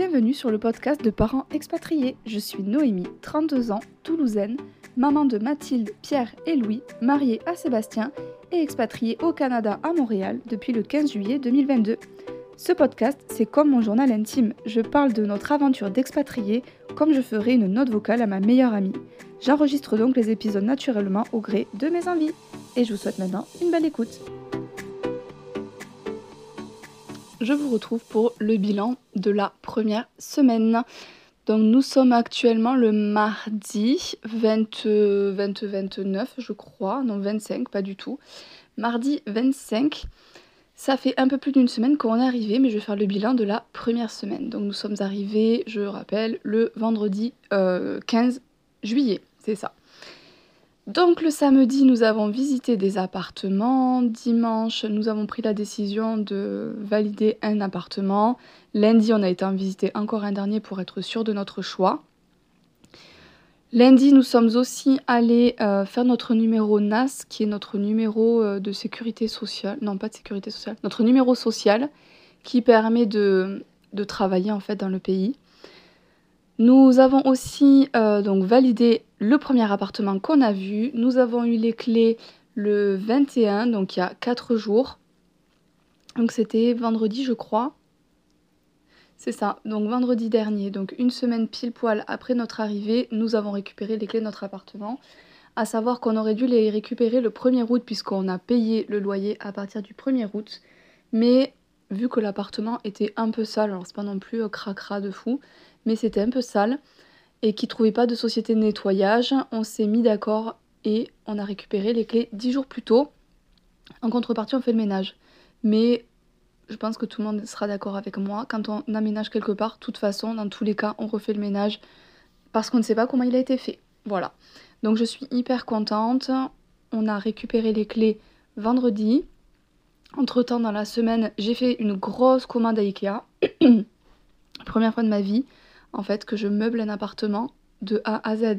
Bienvenue sur le podcast de parents expatriés. Je suis Noémie, 32 ans, toulousaine, maman de Mathilde, Pierre et Louis, mariée à Sébastien et expatriée au Canada à Montréal depuis le 15 juillet 2022. Ce podcast, c'est comme mon journal intime. Je parle de notre aventure d'expatriés comme je ferais une note vocale à ma meilleure amie. J'enregistre donc les épisodes naturellement au gré de mes envies. Et je vous souhaite maintenant une belle écoute. Je vous retrouve pour le bilan de la première semaine. Donc nous sommes actuellement le mardi 20, 20 29 je crois, non 25 pas du tout. Mardi 25. Ça fait un peu plus d'une semaine qu'on est arrivé, mais je vais faire le bilan de la première semaine. Donc nous sommes arrivés, je rappelle, le vendredi 15 euh, juillet, c'est ça. Donc le samedi, nous avons visité des appartements. Dimanche, nous avons pris la décision de valider un appartement. Lundi, on a été en visiter encore un dernier pour être sûr de notre choix. Lundi, nous sommes aussi allés euh, faire notre numéro NAS, qui est notre numéro euh, de sécurité sociale. Non, pas de sécurité sociale. Notre numéro social qui permet de, travailler en fait dans le pays. Nous avons aussi euh, donc validé le premier appartement qu'on a vu. Nous avons eu les clés le 21, donc il y a 4 jours. Donc c'était vendredi, je crois. C'est ça, donc vendredi dernier, donc une semaine pile poil après notre arrivée, nous avons récupéré les clés de notre appartement. À savoir qu'on aurait dû les récupérer le 1er août puisqu'on a payé le loyer à partir du 1er août. Mais vu que l'appartement était un peu sale, alors c'est pas non plus cracra de fou, mais c'était un peu sale et qui trouvait pas de société de nettoyage, on s'est mis d'accord et on a récupéré les clés 10 jours plus tôt. En contrepartie, on fait le ménage. Mais je pense que tout le monde sera d'accord avec moi. Quand on aménage quelque part, de toute façon, dans tous les cas, on refait le ménage parce qu'on ne sait pas comment il a été fait. Voilà. Donc je suis hyper contente. On a récupéré les clés vendredi. Entre temps, dans la semaine, j'ai fait une grosse commande à Ikea. Première fois de ma vie, en fait, que je meuble un appartement de A à Z.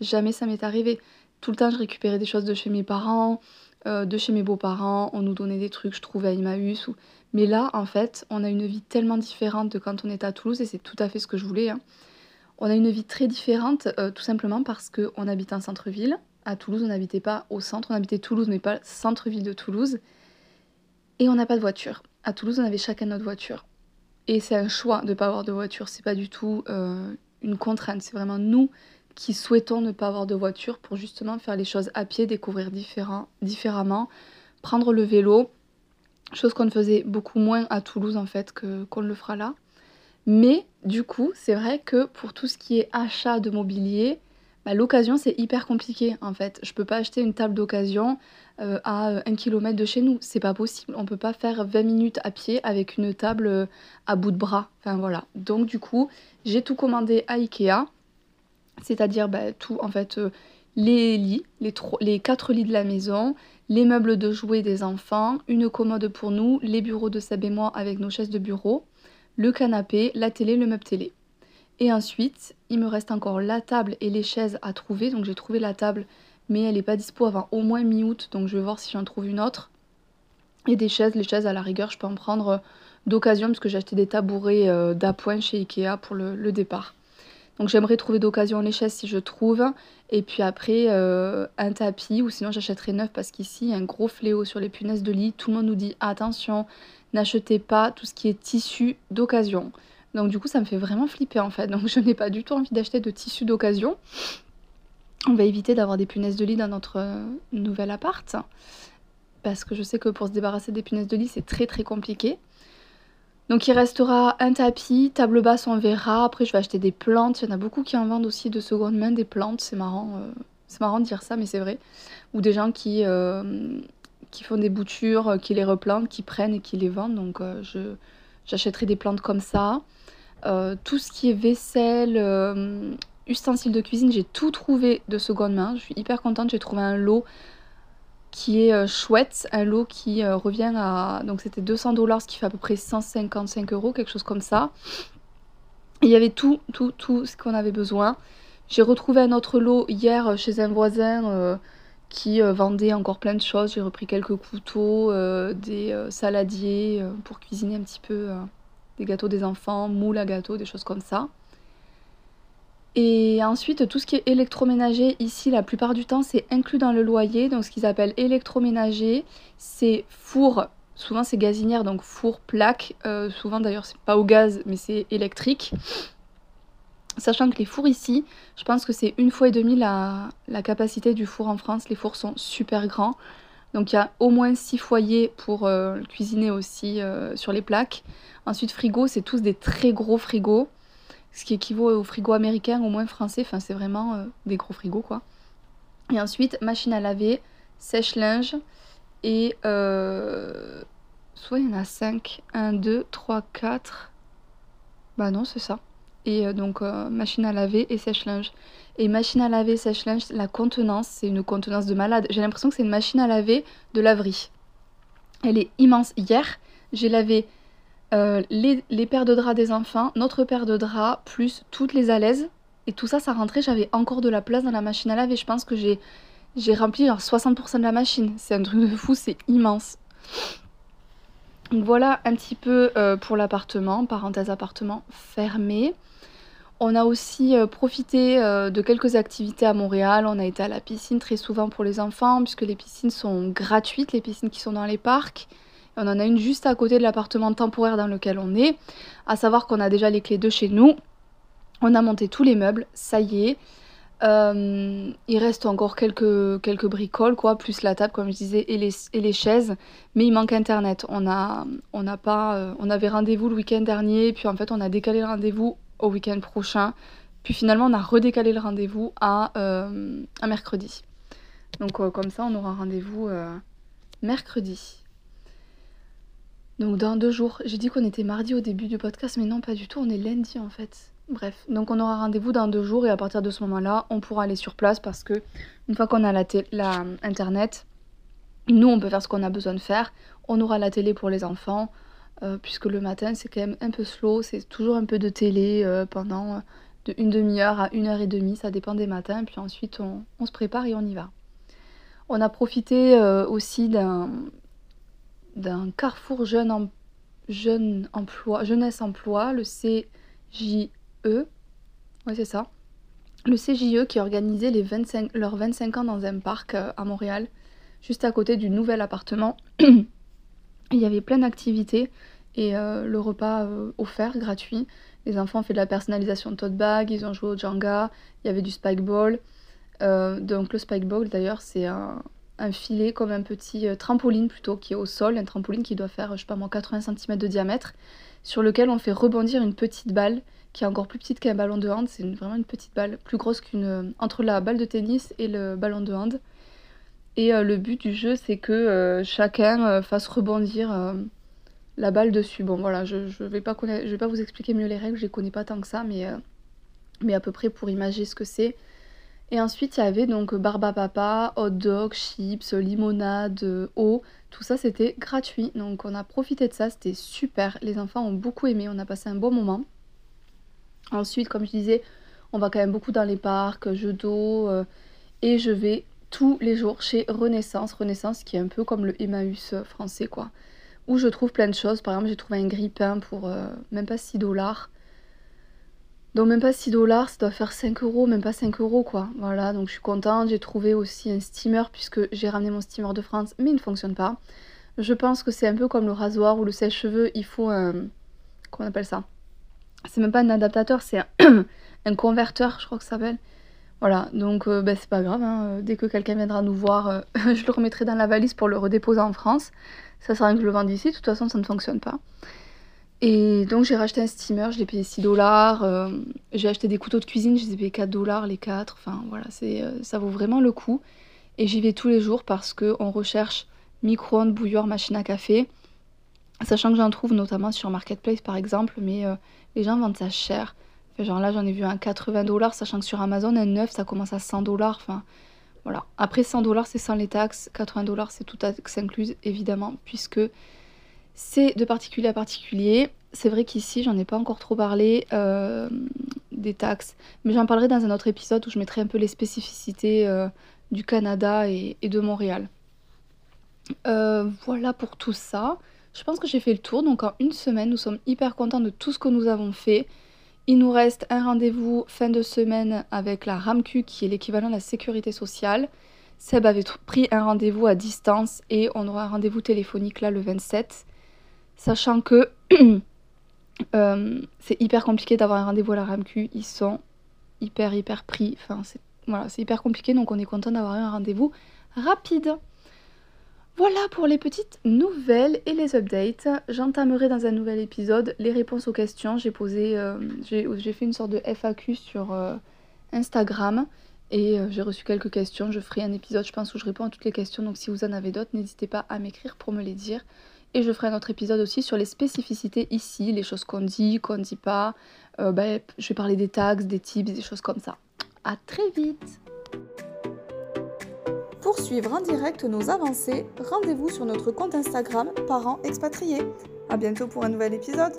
Jamais ça m'est arrivé. Tout le temps, je récupérais des choses de chez mes parents, euh, de chez mes beaux-parents. On nous donnait des trucs, je trouvais à Emmaüs. Ou... Mais là, en fait, on a une vie tellement différente de quand on était à Toulouse, et c'est tout à fait ce que je voulais. Hein. On a une vie très différente, euh, tout simplement parce qu'on habite en centre-ville. À Toulouse, on n'habitait pas au centre, on habitait Toulouse, mais pas centre-ville de Toulouse. Et on n'a pas de voiture. À Toulouse, on avait chacun notre voiture. Et c'est un choix de ne pas avoir de voiture, c'est pas du tout euh, une contrainte, c'est vraiment nous qui souhaitons ne pas avoir de voiture pour justement faire les choses à pied, découvrir différemment, prendre le vélo, chose qu'on ne faisait beaucoup moins à Toulouse en fait que qu'on le fera là. Mais du coup, c'est vrai que pour tout ce qui est achat de mobilier, bah, l'occasion c'est hyper compliqué en fait. Je peux pas acheter une table d'occasion euh, à un kilomètre de chez nous, c'est pas possible. On peut pas faire 20 minutes à pied avec une table euh, à bout de bras. Enfin voilà. Donc du coup, j'ai tout commandé à Ikea, c'est-à-dire bah, tout en fait. Euh, les lits, les, les quatre lits de la maison, les meubles de jouets des enfants, une commode pour nous, les bureaux de Seb et moi avec nos chaises de bureau, le canapé, la télé, le meuble télé. Et ensuite, il me reste encore la table et les chaises à trouver. Donc j'ai trouvé la table, mais elle n'est pas dispo avant au moins mi-août. Donc je vais voir si j'en trouve une autre. Et des chaises, les chaises à la rigueur, je peux en prendre euh, d'occasion parce que j'ai acheté des tabourets euh, d'appoint chez Ikea pour le départ. Donc j'aimerais trouver d'occasion les chaises si je trouve. Et puis après, euh, un tapis, ou sinon j'achèterai neuf parce qu'ici, il y a un gros fléau sur les punaises de lit. Tout le monde nous dit attention, n'achetez pas tout ce qui est tissu d'occasion. Donc du coup, ça me fait vraiment flipper en fait. Donc je n'ai pas du tout envie d'acheter de tissu d'occasion. On va éviter d'avoir des punaises de lit dans notre euh, nouvel appart. Parce que je sais que pour se débarrasser des punaises de lit, c'est très très compliqué. Donc il restera un tapis, table basse on verra. Après je vais acheter des plantes. Il y en a beaucoup qui en vendent aussi de seconde main des plantes. C'est marrant, euh, c'est marrant de dire ça, mais c'est vrai. Ou des gens qui, euh, qui font des boutures, qui les replantent, qui prennent et qui les vendent. Donc je, j'achèterai des plantes comme ça. tout ce qui est vaisselle, ustensiles de cuisine, j'ai tout trouvé de seconde main. Je suis hyper contente. J'ai trouvé un lot qui est euh, chouette, un lot qui euh, revient à... Donc c'était 200 dollars, ce qui fait à peu près 155 euros, quelque chose comme ça. il y avait tout, tout, tout ce qu'on avait besoin. J'ai retrouvé un autre lot hier euh, chez un voisin qui vendait encore plein de choses. J'ai repris quelques couteaux, des saladiers pour cuisiner un petit peu des gâteaux des enfants, moules à gâteaux, des choses comme ça. Et ensuite, tout ce qui est électroménager, ici, la plupart du temps, c'est inclus dans le loyer. Donc, ce qu'ils appellent électroménager, c'est four, souvent c'est gazinière, donc four, plaque. Euh, souvent d'ailleurs, c'est pas au gaz, mais c'est électrique. Sachant que les fours ici, je pense que c'est une fois et demie la, capacité du four en France. Les fours sont super grands. Donc il y a au moins 6 foyers pour euh, cuisiner aussi euh, sur les plaques. Ensuite, frigo, c'est tous des très gros frigos ce qui équivaut au frigo américain, au moins français. Enfin, c'est vraiment euh, des gros frigos, quoi. Et ensuite, machine à laver, sèche-linge. Et soit il y en a 5. 1, 2, 3, 4. Bah non, c'est ça. Et euh, donc, machine à laver et sèche-linge. Et machine à laver, sèche-linge, la contenance, c'est une contenance de malade. J'ai l'impression que c'est une machine à laver de laverie. Elle est immense. Hier, j'ai lavé euh, les, paires de draps des enfants, notre paire de draps, plus toutes les alaises. Et tout ça, ça rentrait, j'avais encore de la place dans la machine à laver. Je pense que j'ai, rempli genre 60% de la machine. C'est un truc de fou, c'est immense. Voilà un petit peu euh, pour l'appartement, parenthèse appartement fermé. On a aussi euh, profité de quelques activités à Montréal. On a été à la piscine très souvent pour les enfants, puisque les piscines sont gratuites, les piscines qui sont dans les parcs. On en a une juste à côté de l'appartement temporaire dans lequel on est. À savoir qu'on a déjà les clés de chez nous. On a monté tous les meubles, ça y est. Euh, il reste encore quelques, quelques bricoles, quoi, plus la table, comme je disais, et les, et les chaises. Mais il manque Internet. On, a, on, a pas, euh, on avait rendez-vous le week-end dernier, puis en fait, on a décalé le rendez-vous au week-end prochain. Puis finalement, on a redécalé le rendez-vous à, euh, mercredi. Donc, comme ça, on aura rendez-vous mercredi. Donc dans deux jours, j'ai dit qu'on était mardi au début du podcast, mais non, pas du tout, on est lundi en fait. Bref, donc on aura rendez-vous dans deux jours et à partir de ce moment-là, on pourra aller sur place parce que une fois qu'on a la, la internet, nous on peut faire ce qu'on a besoin de faire. On aura la télé pour les enfants, euh, puisque le matin c'est quand même un peu slow, c'est toujours un peu de télé euh, pendant euh, de une demi-heure à une heure et demie, ça dépend des matins, puis ensuite on, se prépare et on y va. On a profité aussi d'un d'un carrefour jeunesse emploi, le CJE. Ouais, c'est ça. Le CJE qui organisait les 25, leurs 25 ans dans un parc euh, à Montréal, juste à côté du nouvel appartement. Il y avait plein d'activités et euh, le repas euh, offert, gratuit. Les enfants ont fait de la personnalisation de tote bag, ils ont joué au Jenga, il y avait du spike ball. donc le spike ball d'ailleurs c'est un, un filet comme un petit euh, trampoline plutôt qui est au sol, un trampoline qui doit faire, je sais pas moi, 80 cm de diamètre, sur lequel on fait rebondir une petite balle qui est encore plus petite qu'un ballon de hand. C'est vraiment une petite balle, plus grosse qu'une. Euh, entre la balle de tennis et le ballon de hand. Et euh, le but du jeu, c'est que chacun fasse rebondir la balle dessus. Bon, voilà, je, je vais pas vais pas vous expliquer mieux les règles, je les connais pas tant que ça, mais, mais à peu près pour imaginer ce que c'est. Et ensuite, il y avait donc barba papa, hot dog, chips, limonade, eau. Tout ça, c'était gratuit. Donc, on a profité de ça. C'était super. Les enfants ont beaucoup aimé. On a passé un bon moment. Ensuite, comme je disais, on va quand même beaucoup dans les parcs, jeux d'eau. Euh, et je vais tous les jours chez Renaissance. Renaissance qui est un peu comme le Emmaüs français, quoi. Où je trouve plein de choses. Par exemple, j'ai trouvé un grille-pain pour euh, même pas 6 dollars. Donc même pas 6 dollars, ça doit faire 5 euros, même pas 5 euros quoi. Voilà, donc je suis contente. J'ai trouvé aussi un steamer puisque j'ai ramené mon steamer de France, mais il ne fonctionne pas. Je pense que c'est un peu comme le rasoir ou le sèche-cheveux, il faut un... Comment on appelle ça? C'est même pas un adaptateur, c'est un... converteur, je crois que ça s'appelle. Voilà, donc euh, ben, c'est pas grave, hein. dès que quelqu'un viendra nous voir, euh, je le remettrai dans la valise pour le redéposer en France. Ça sert à rien que je le vende ici, de toute façon ça ne fonctionne pas. Et donc j'ai racheté un steamer, je l'ai payé 6 dollars. Euh, j'ai acheté des couteaux de cuisine, je les ai payés 4 dollars les 4. Enfin voilà, c'est, euh, ça vaut vraiment le coup. Et j'y vais tous les jours parce qu'on recherche micro-ondes, bouilloire, machine à café. Sachant que j'en trouve notamment sur Marketplace par exemple, mais euh, les gens vendent ça cher. genre là j'en ai vu un 80 dollars, sachant que sur Amazon un neuf ça commence à 100 dollars. Enfin voilà. Après 100 dollars c'est sans les taxes, 80 dollars c'est tout taxe incluse évidemment, puisque c'est de particulier à particulier. C'est vrai qu'ici, j'en ai pas encore trop parlé euh, des taxes, mais j'en parlerai dans un autre épisode où je mettrai un peu les spécificités euh, du Canada et, de Montréal. Euh, voilà pour tout ça. Je pense que j'ai fait le tour, donc en une semaine, nous sommes hyper contents de tout ce que nous avons fait. Il nous reste un rendez-vous fin de semaine avec la RAMQ, qui est l'équivalent de la sécurité sociale. Seb avait pris un rendez-vous à distance et on aura un rendez-vous téléphonique là le 27. Sachant que euh, c'est hyper compliqué d'avoir un rendez-vous à la RAMQ, ils sont hyper hyper pris. Enfin, c'est hyper compliqué donc on est content d'avoir eu un rendez-vous rapide. Voilà pour les petites nouvelles et les updates. J'entamerai dans un nouvel épisode les réponses aux questions. J'ai posé, euh, j'ai fait une sorte de FAQ sur euh, Instagram et j'ai reçu quelques questions. Je ferai un épisode, je pense, où je réponds à toutes les questions. Donc si vous en avez d'autres, n'hésitez pas à m'écrire pour me les dire. Et je ferai un autre épisode aussi sur les spécificités ici, les choses qu'on dit, qu'on ne dit pas. Ben, je vais parler des tags, des tips, des choses comme ça. À très vite pour suivre en direct nos avancées, rendez-vous sur notre compte Instagram Parents Expatriés. A bientôt pour un nouvel épisode